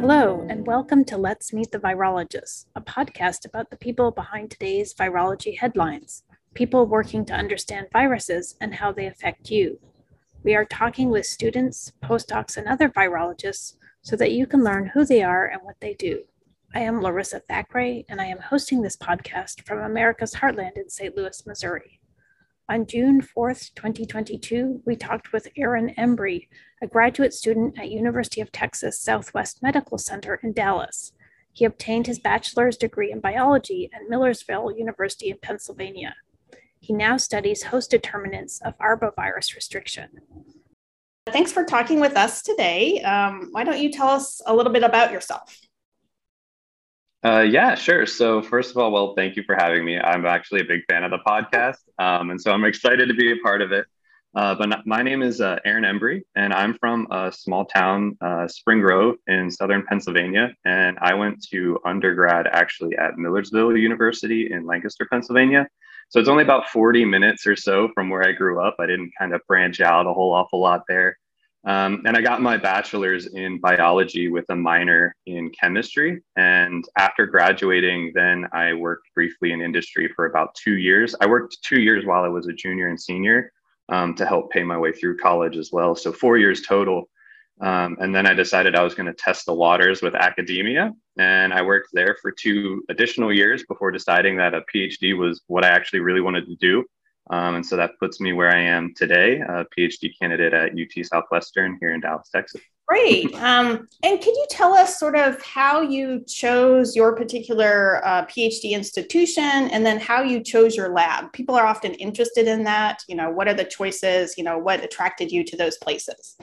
Hello, and welcome to Let's Meet the Virologists, a podcast about the people behind today's virology headlines, people working to understand viruses and how they affect you. We are talking with students, postdocs, and other virologists so that you can learn who they are and what they do. I am Larissa Thackeray, and I am hosting this podcast from America's Heartland in St. Louis, Missouri. On June 4th, 2022, we talked with Aaron Embry, a graduate student at University of Texas Southwest Medical Center in Dallas. He obtained his bachelor's degree in biology at Millersville University in Pennsylvania. He now studies host determinants of arbovirus restriction. Thanks for talking with us today. Um, why don't you tell us a little bit about yourself? Uh, yeah, sure. So, first of all, well, thank you for having me. I'm actually a big fan of the podcast. Um, and so I'm excited to be a part of it. Uh, but my name is uh, Aaron Embry, and I'm from a small town, uh, Spring Grove in southern Pennsylvania. And I went to undergrad actually at Millersville University in Lancaster, Pennsylvania. So it's only about 40 minutes or so from where I grew up. I didn't kind of branch out a whole awful lot there. Um, and I got my bachelor's in biology with a minor in chemistry. And after graduating, then I worked briefly in industry for about two years. I worked two years while I was a junior and senior um, to help pay my way through college as well. So four years total. Um, and then I decided I was going to test the waters with academia. And I worked there for two additional years before deciding that a PhD was what I actually really wanted to do. Um, and so that puts me where I am today, a PhD candidate at UT Southwestern here in Dallas, Texas. Great. Um, and could you tell us sort of how you chose your particular uh, PhD institution and then how you chose your lab? People are often interested in that. You know, what are the choices? You know, what attracted you to those places?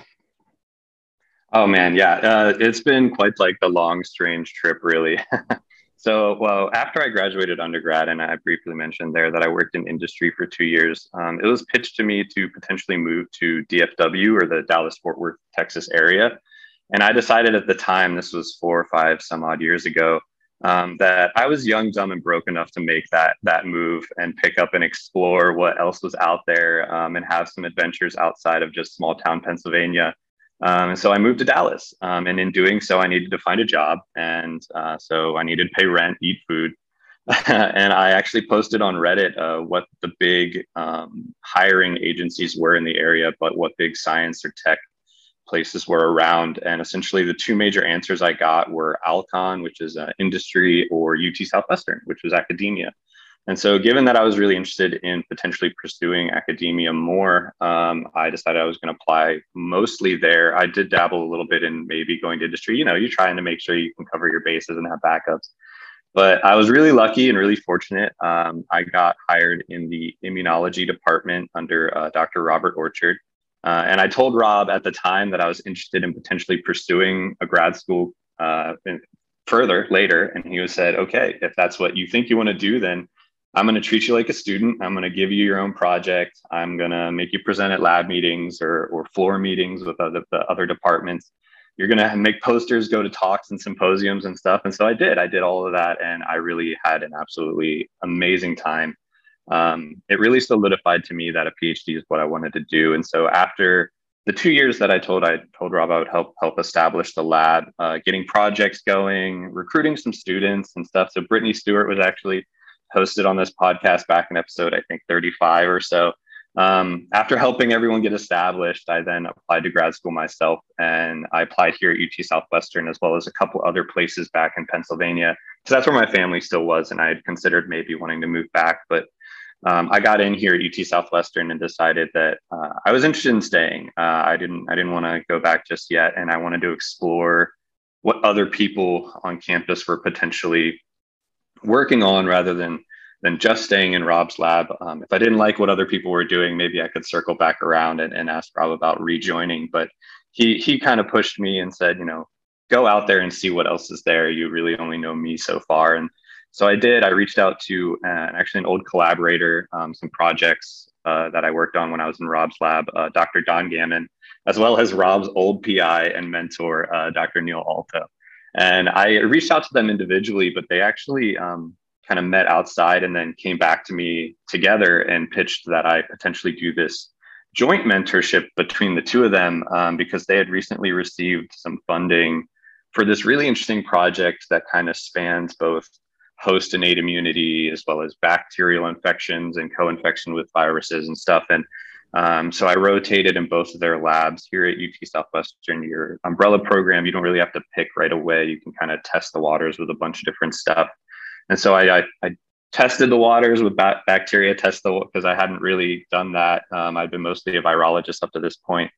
Oh man, yeah, uh, it's been quite like the long, strange trip, really. So, well, after I graduated undergrad, and I briefly mentioned there that I worked in industry for two years, um, it was pitched to me to potentially move to DFW or the Dallas Fort Worth, Texas area. And I decided at the time, this was four or five some odd years ago, um, that I was young, dumb, and broke enough to make that that move and pick up and explore what else was out there um, and have some adventures outside of just small town Pennsylvania. Um, and so I moved to Dallas. Um, and in doing so, I needed to find a job. And uh, so I needed to pay rent, eat food. and I actually posted on Reddit uh, what the big um, hiring agencies were in the area, but what big science or tech places were around. And essentially, the two major answers I got were Alcon, which is uh, industry, or UT Southwestern, which was academia. And so, given that I was really interested in potentially pursuing academia more, um, I decided I was going to apply mostly there. I did dabble a little bit in maybe going to industry. You know, you're trying to make sure you can cover your bases and have backups. But I was really lucky and really fortunate. Um, I got hired in the immunology department under uh, Dr. Robert Orchard. Uh, and I told Rob at the time that I was interested in potentially pursuing a grad school uh, further later. And he said, okay, if that's what you think you want to do, then I'm going to treat you like a student. I'm going to give you your own project. I'm going to make you present at lab meetings or, or floor meetings with other, the other departments. You're going to make posters, go to talks and symposiums and stuff. And so I did. I did all of that. And I really had an absolutely amazing time. Um, it really solidified to me that a PhD is what I wanted to do. And so after the two years that I told I told Rob I would help help establish the lab, uh, getting projects going, recruiting some students and stuff. So Brittany Stewart was actually hosted on this podcast back in episode, I think 35 or so. Um, after helping everyone get established, I then applied to grad school myself and I applied here at UT Southwestern as well as a couple other places back in Pennsylvania. So that's where my family still was. And I had considered maybe wanting to move back, but um, I got in here at UT Southwestern and decided that uh, I was interested in staying. Uh, I didn't I didn't want to go back just yet, and I wanted to explore what other people on campus were potentially working on rather than than just staying in Rob's lab. Um, if I didn't like what other people were doing, maybe I could circle back around and, and ask Rob about rejoining. But he he kind of pushed me and said, you know, go out there and see what else is there. You really only know me so far. And so I did. I reached out to uh, actually an old collaborator, um, some projects uh, that I worked on when I was in Rob's lab, uh, Dr. Don Gammon, as well as Rob's old PI and mentor, uh, Dr. Neil Alto. And I reached out to them individually, but they actually um, kind of met outside and then came back to me together and pitched that I potentially do this joint mentorship between the two of them um, because they had recently received some funding for this really interesting project that kind of spans both host innate immunity as well as bacterial infections and co-infection with viruses and stuff. And um, so I rotated in both of their labs here at UT Southwestern. Your umbrella program, you don't really have to pick right away. You can kind of test the waters with a bunch of different stuff. And so I, I, I tested the waters with bat- bacteria, test the because I hadn't really done that. Um, I'd been mostly a virologist up to this point,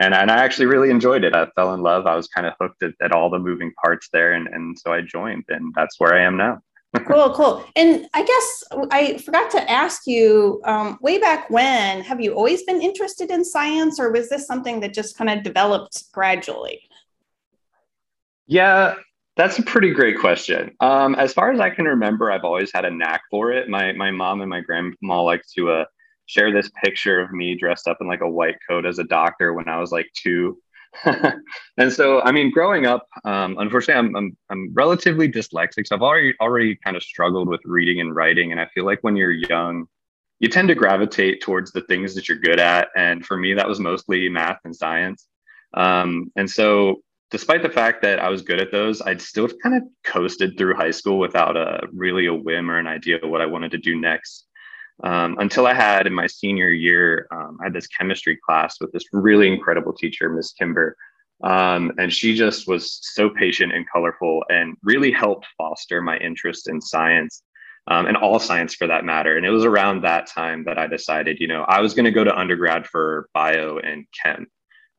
and and I actually really enjoyed it. I fell in love. I was kind of hooked at, at all the moving parts there, and and so I joined, and that's where I am now cool, cool. And I guess I forgot to ask you um, way back when, have you always been interested in science or was this something that just kind of developed gradually? Yeah, that's a pretty great question. Um, as far as I can remember, I've always had a knack for it. My, my mom and my grandma like to uh, share this picture of me dressed up in like a white coat as a doctor when I was like two and so, I mean, growing up, um, unfortunately, I'm, I'm, I'm relatively dyslexic. So I've already already kind of struggled with reading and writing. And I feel like when you're young, you tend to gravitate towards the things that you're good at. And for me, that was mostly math and science. Um, and so, despite the fact that I was good at those, I'd still kind of coasted through high school without a really a whim or an idea of what I wanted to do next um, until I had in my senior year, um, I had this chemistry class with this really incredible teacher, Miss Kimber. Um, and she just was so patient and colorful and really helped foster my interest in science um, and all science for that matter. And it was around that time that I decided, you know, I was going to go to undergrad for bio and chem.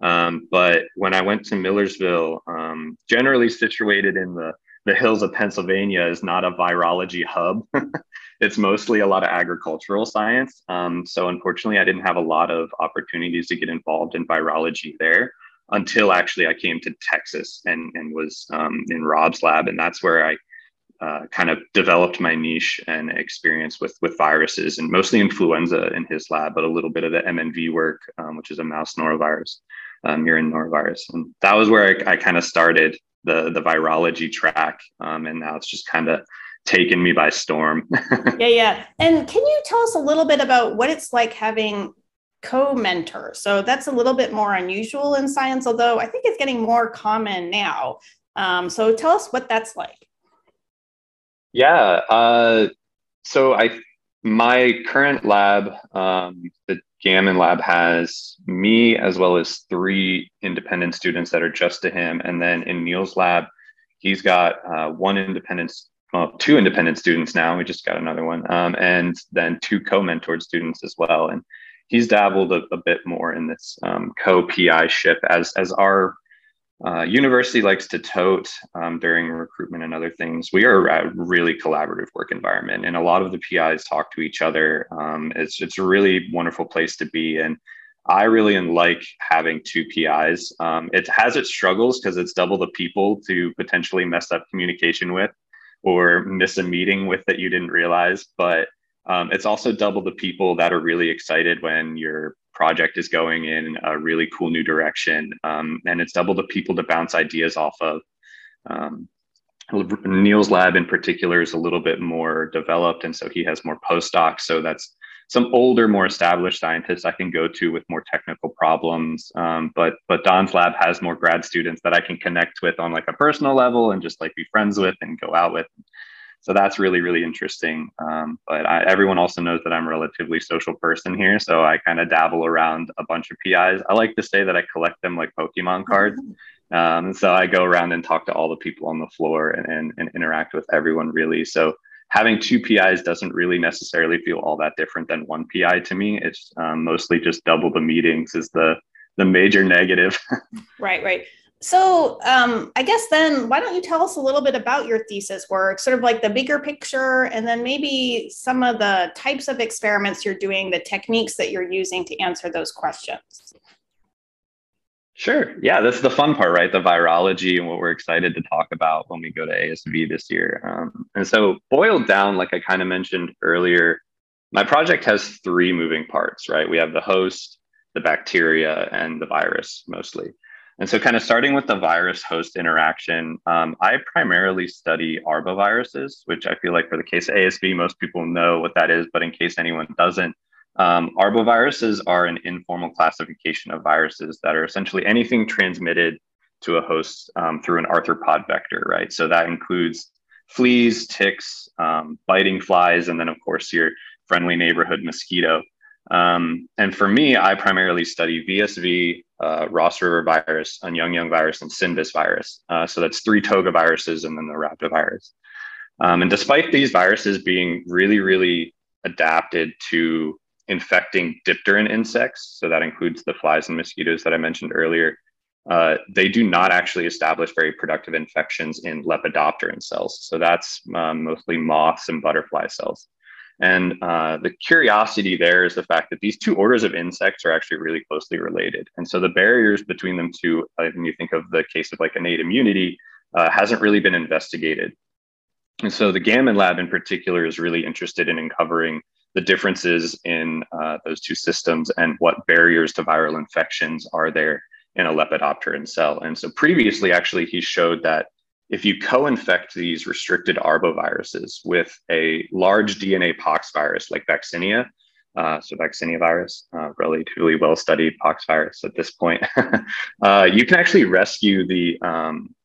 Um, but when I went to Millersville, um, generally situated in the the hills of Pennsylvania is not a virology hub. it's mostly a lot of agricultural science. Um, so unfortunately, I didn't have a lot of opportunities to get involved in virology there until actually I came to Texas and, and was um, in Rob's lab. And that's where I uh, kind of developed my niche and experience with, with viruses and mostly influenza in his lab, but a little bit of the MNV work, um, which is a mouse norovirus, um, murine norovirus. And that was where I, I kind of started the the virology track, um, and now it's just kind of taken me by storm. yeah, yeah. And can you tell us a little bit about what it's like having co-mentor? So that's a little bit more unusual in science, although I think it's getting more common now. Um, so tell us what that's like. Yeah. Uh, so I my current lab, um, the Gammon Lab has me as well as three independent students that are just to him. And then in Neil's lab, he's got uh, one independent, well, two independent students now. We just got another one. Um, and then two co mentored students as well. And he's dabbled a, a bit more in this um, co PI ship as, as our uh, university likes to tote um, during recruitment and other things. We are a really collaborative work environment, and a lot of the PIs talk to each other. Um, it's it's a really wonderful place to be, and I really like having two PIs. Um, it has its struggles because it's double the people to potentially mess up communication with, or miss a meeting with that you didn't realize, but um, it's also double the people that are really excited when your project is going in a really cool new direction. Um, and it's double the people to bounce ideas off of. Um, Neil's lab in particular is a little bit more developed. And so he has more postdocs. So that's some older, more established scientists I can go to with more technical problems. Um, but but Don's lab has more grad students that I can connect with on like a personal level and just like be friends with and go out with so that's really really interesting um, but I, everyone also knows that i'm a relatively social person here so i kind of dabble around a bunch of pis i like to say that i collect them like pokemon cards um, so i go around and talk to all the people on the floor and, and, and interact with everyone really so having two PIs doesn't really necessarily feel all that different than one PI to me. It's um, mostly just double the meetings is the the major negative. right, right. So, um, I guess then, why don't you tell us a little bit about your thesis work, sort of like the bigger picture, and then maybe some of the types of experiments you're doing, the techniques that you're using to answer those questions? Sure. Yeah, that's the fun part, right? The virology and what we're excited to talk about when we go to ASV this year. Um, and so, boiled down, like I kind of mentioned earlier, my project has three moving parts, right? We have the host, the bacteria, and the virus mostly. And so, kind of starting with the virus host interaction, um, I primarily study arboviruses, which I feel like for the case of ASV, most people know what that is. But in case anyone doesn't, Um, arboviruses are an informal classification of viruses that are essentially anything transmitted to a host um, through an arthropod vector, right? So that includes fleas, ticks, um, biting flies, and then of course your friendly neighborhood mosquito. Um, and for me, I primarily study VSV, uh, Ross River virus, and Young Young virus, and SYNVIS virus. Uh, so that's three toga viruses and then the rhabdovirus. Um, and despite these viruses being really, really adapted to infecting dipteran insects, so that includes the flies and mosquitoes that I mentioned earlier, uh, they do not actually establish very productive infections in lepidopteran cells. So that's um, mostly moths and butterfly cells. And uh, the curiosity there is the fact that these two orders of insects are actually really closely related. And so the barriers between them two, uh, when you think of the case of like innate immunity, uh, hasn't really been investigated. And so the Gammon Lab in particular is really interested in uncovering the differences in uh, those two systems and what barriers to viral infections are there in a lepidopteran cell. And so previously, actually, he showed that if you co-infect these restricted arboviruses with a large DNA pox virus like vaccinia, uh, so vaccinia virus, uh, relatively well-studied pox virus at this point, uh, you can actually rescue the um,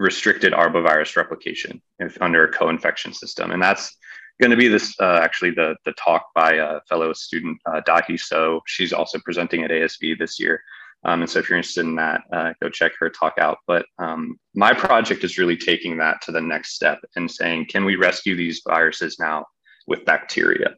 restricted arbovirus replication if, under a co-infection system. And that's going to be this uh, actually the, the talk by a fellow student, uh, Dahi So. She's also presenting at ASV this year. Um, and so if you're interested in that, uh, go check her talk out. But um, my project is really taking that to the next step and saying, can we rescue these viruses now with bacteria?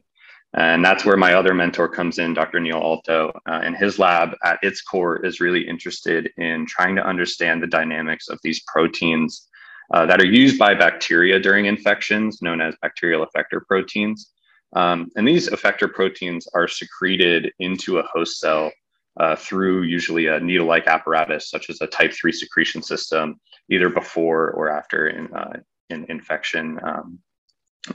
And that's where my other mentor comes in, Dr. Neil Alto. Uh, and his lab at its core is really interested in trying to understand the dynamics of these proteins uh, that are used by bacteria during infections, known as bacterial effector proteins. Um, and these effector proteins are secreted into a host cell uh, through usually a needle-like apparatus, such as a type 3 secretion system, either before or after in, uh, in infection. Um,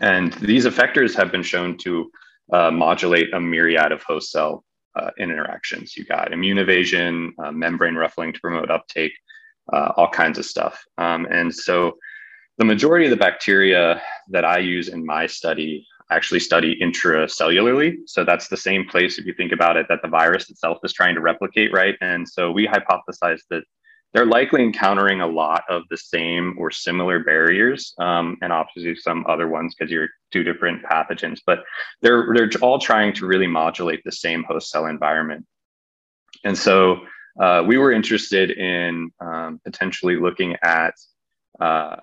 and these effectors have been shown to uh, modulate a myriad of host cell uh, interactions. You got immune evasion, uh, membrane ruffling to promote uptake, uh, all kinds of stuff. Um, and so the majority of the bacteria that I use in my study actually study intracellularly. So that's the same place, if you think about it, that the virus itself is trying to replicate, right? And so we hypothesized that they're likely encountering a lot of the same or similar barriers, um, and obviously some other ones because you're two different pathogens. But they're they're all trying to really modulate the same host cell environment. And so uh, we were interested in um, potentially looking at uh,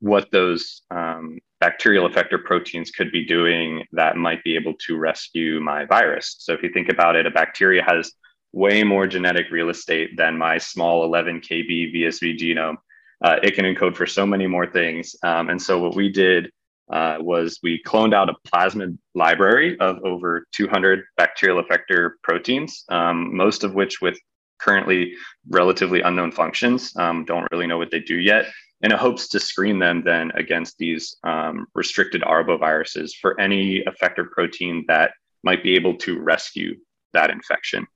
what those um, bacterial effector proteins could be doing that might be able to rescue my virus. So if you think about it, a bacteria has way more genetic real estate than my small 11 kb VSV genome. Uh, it can encode for so many more things. Um, and so what we did uh, was we cloned out a plasmid library of over 200 bacterial effector proteins, um, most of which with currently relatively unknown functions. Um, don't really know what they do yet and it hopes to screen them then against these um, restricted arboviruses for any effector protein that might be able to rescue that infection.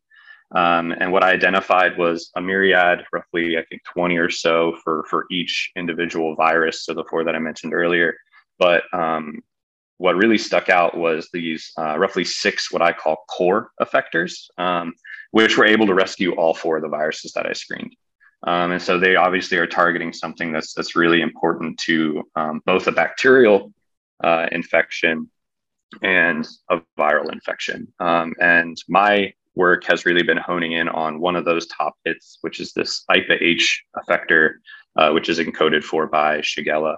Um, and what I identified was a myriad, roughly, I think 20 or so for, for each individual virus. So the four that I mentioned earlier. But um, what really stuck out was these uh, roughly six, what I call core effectors, um, which were able to rescue all four of the viruses that I screened. Um, and so they obviously are targeting something that's that's really important to um, both a bacterial uh, infection and a viral infection. Um, and my work has really been honing in on one of those top hits, which is this IPA-H effector, uh, which is encoded for by Shigella.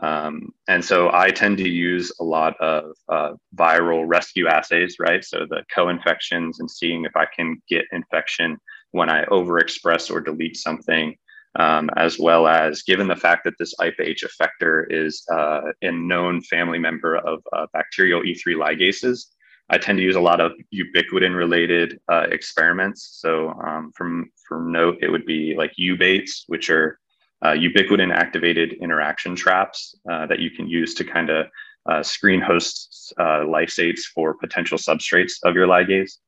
Um, and so I tend to use a lot of uh, viral rescue assays, right? So the co-infections and seeing if I can get infection when I overexpress or delete something, um, as well as given the fact that this IPA-H effector is uh, a known family member of uh, bacterial E3 ligases, I tend to use a lot of ubiquitin related uh, experiments. So um, from, from note, it would be like ubaits, which are uh, ubiquitin activated interaction traps uh, that you can use to kind of uh, screen hosts lysates for potential substrates of your ligase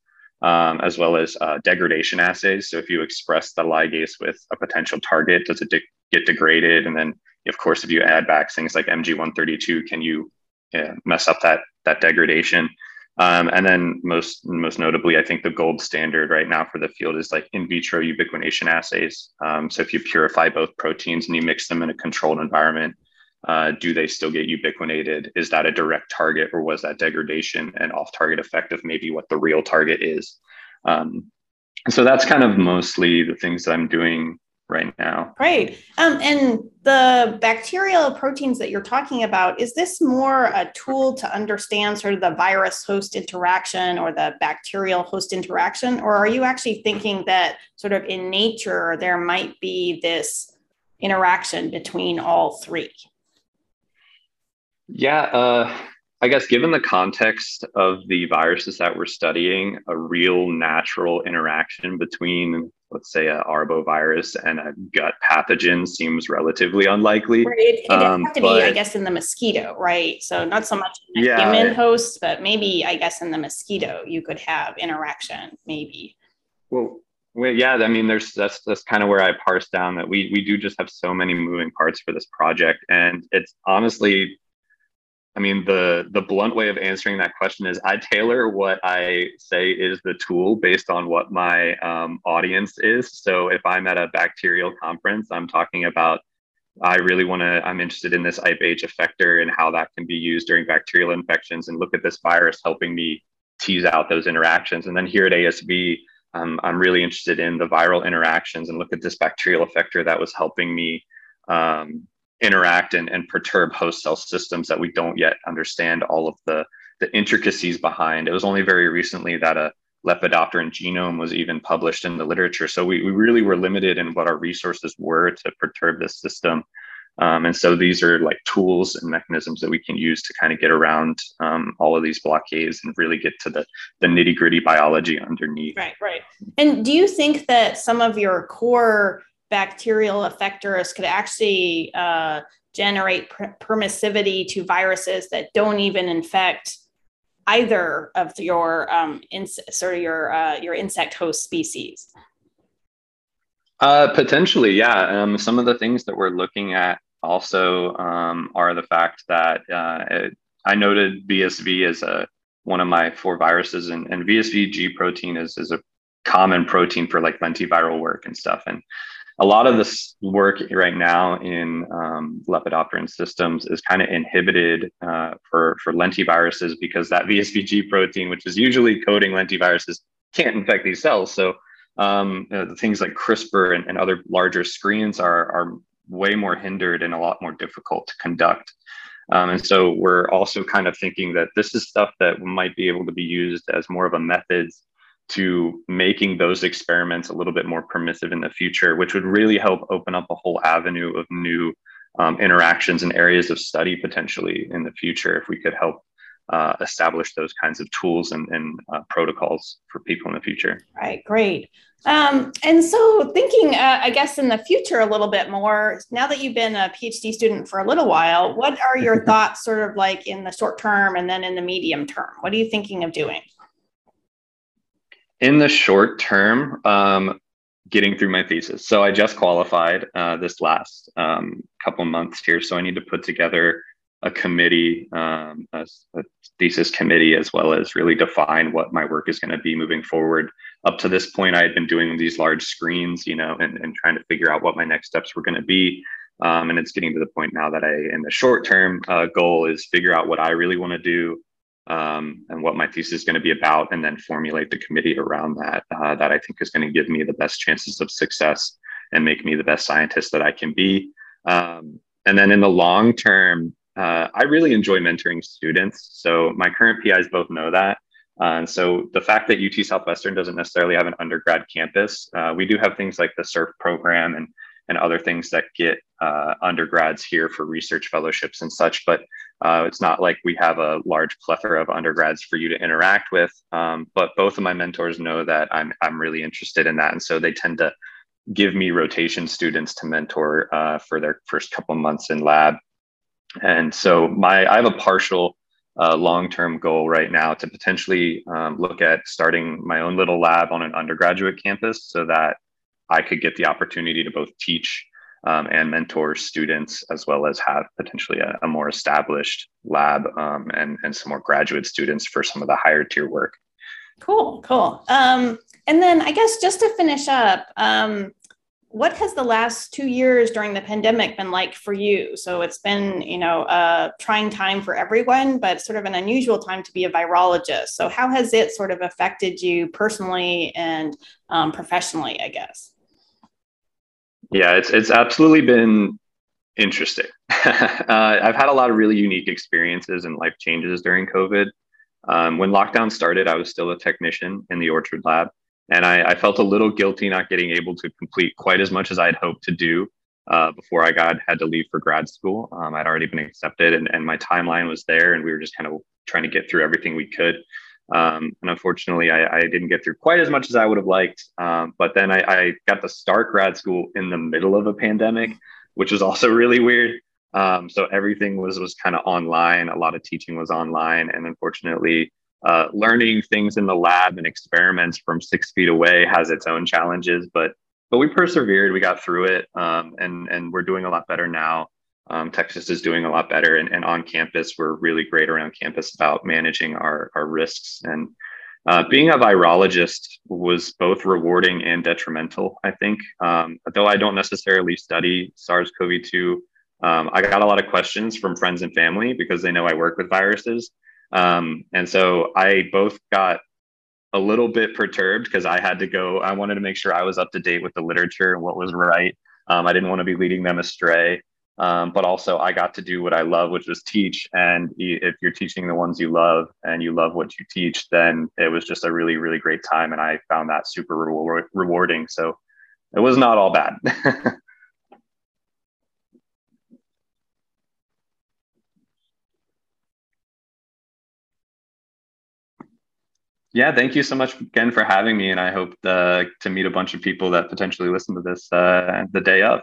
um, as well as uh, degradation assays. So if you express the ligase with a potential target, does it de- get degraded? And then, of course, if you add back things like MG132, can you mess up that that degradation? Um, and then most most notably, I think the gold standard right now for the field is like in vitro ubiquination assays. Um, so if you purify both proteins and you mix them in a controlled environment, uh, do they still get ubiquinated? Is that a direct target or was that degradation and off-target effect of maybe what the real target is? Um, so that's kind of mostly the things that I'm doing right now. Right. Um, and the bacterial proteins that you're talking about, is this more a tool to understand sort of the virus host interaction or the bacterial host interaction? Or are you actually thinking that sort of in nature there might be this interaction between all three? Yeah, uh, I guess given the context of the viruses that we're studying, a real natural interaction between, let's say, a arbovirus and a gut pathogen seems relatively unlikely. Right. It, it um, have to but, be, I guess, in the mosquito, right? So not so much in yeah, human host, but maybe, I guess, in the mosquito, you could have interaction, maybe. Well, well, yeah, I mean, there's that's that's kind of where I parse down that we we do just have so many moving parts for this project, and it's honestly I mean, the the blunt way of answering that question is I tailor what I say is the tool based on what my um, audience is. So if I'm at a bacterial conference, I'm talking about I really want to. I'm interested in this IPH effector and how that can be used during bacterial infections, and look at this virus helping me tease out those interactions. And then here at ASV, um, I'm really interested in the viral interactions and look at this bacterial effector that was helping me um, interact and, and perturb host cell systems that we don't yet understand all of the, the intricacies behind. It was only very recently that a lepidopteran genome was even published in the literature. So we, we really were limited in what our resources were to perturb this system. Um, and so these are like tools and mechanisms that we can use to kind of get around um, all of these blockades and really get to the, the nitty gritty biology underneath. Right, right. And do you think that some of your core bacterial effectors could actually uh, generate per- permissivity to viruses that don't even infect either of your um, ins- sort of your uh, your insect host species. Uh, potentially, yeah. Um, some of the things that we're looking at also um, are the fact that uh, it, I noted VSV as a one of my four viruses, and, and VSV G protein is is a common protein for like lentiviral work and stuff. And a lot of this work right now in um, lepidopteran systems is kind of inhibited uh, for, for lentiviruses because that VSVG protein, which is usually coding lentiviruses, can't infect these cells. So um, you know, things like CRISPR and, and, other larger screens are, are way more hindered and a lot more difficult to conduct. Um, and so we're also kind of thinking that this is stuff that might be able to be used as more of a methods to making those experiments a little bit more permissive in the future, which would really help open up a whole avenue of new um, interactions and areas of study potentially in the future if we could help uh, establish those kinds of tools and, and uh, protocols for people in the future. Right, great. Um, and so, thinking, uh, I guess, in the future a little bit more, now that you've been a PhD student for a little while, what are your thoughts sort of like in the short term and then in the medium term? What are you thinking of doing? In the short term, um, getting through my thesis. So I just qualified uh, this last um, couple months here. So I need to put together a committee, um, a, a, thesis committee, as well as really define what my work is going to be moving forward. Up to this point, I had been doing these large screens, you know, and, and trying to figure out what my next steps were going to be. Um, and it's getting to the point now that I, in the short term uh, goal, is figure out what I really want to do, um, and what my thesis is going to be about, and then formulate the committee around that. Uh, that I think is going to give me the best chances of success and make me the best scientist that I can be. Um, and then in the long term, uh, I really enjoy mentoring students. So my current PIs both know that. Uh, and so the fact that UT Southwestern doesn't necessarily have an undergrad campus, uh, we do have things like the SURF program and and other things that get uh, undergrads here for research fellowships and such. But uh, it's not like we have a large plethora of undergrads for you to interact with. Um, but both of my mentors know that I'm, I'm really interested in that. And so they tend to give me rotation students to mentor uh, for their first couple months in lab. And so my I have a partial uh, long-term goal right now to potentially um, look at starting my own little lab on an undergraduate campus so that I could get the opportunity to both teach um, and mentor students as well as have potentially a, a more established lab um, and, and some more graduate students for some of the higher tier work. Cool, cool. Um, and then I guess just to finish up, um, what has the last two years during the pandemic been like for you? So it's been, you know, a trying time for everyone, but sort of an unusual time to be a virologist. So how has it sort of affected you personally and um, professionally, I guess? Yeah, it's it's absolutely been interesting. uh, I've had a lot of really unique experiences and life changes during COVID. Um, when lockdown started, I was still a technician in the Orchard Lab, and I, I, felt a little guilty not getting able to complete quite as much as I'd hoped to do uh, before I got had to leave for grad school. Um, I'd already been accepted, and, and my timeline was there, and we were just kind of trying to get through everything we could. Um, and unfortunately, I, I, didn't get through quite as much as I would have liked. Um, but then I, I, got to start grad school in the middle of a pandemic, which was also really weird. Um, so everything was was kind of online. A lot of teaching was online, and unfortunately, uh, learning things in the lab and experiments from six feet away has its own challenges. But but we persevered. We got through it, um, and and we're doing a lot better now. Um, Texas is doing a lot better, and, and on campus, we're really great around campus about managing our our risks. And uh, being a virologist was both rewarding and detrimental. I think, um, though I don't necessarily study SARS-CoV-2 um, I got a lot of questions from friends and family because they know I work with viruses. Um, and so I both got a little bit perturbed because I had to go, I wanted to make sure I was up to date with the literature and what was right. Um, I didn't want to be leading them astray. Um, but also, I got to do what I love, which was teach. And if you're teaching the ones you love and you love what you teach, then it was just a really, really great time. And I found that super re- rewarding. So it was not all bad. Yeah, thank you so much again for having me. And I hope uh, to meet a bunch of people that potentially listen to this uh, the day of.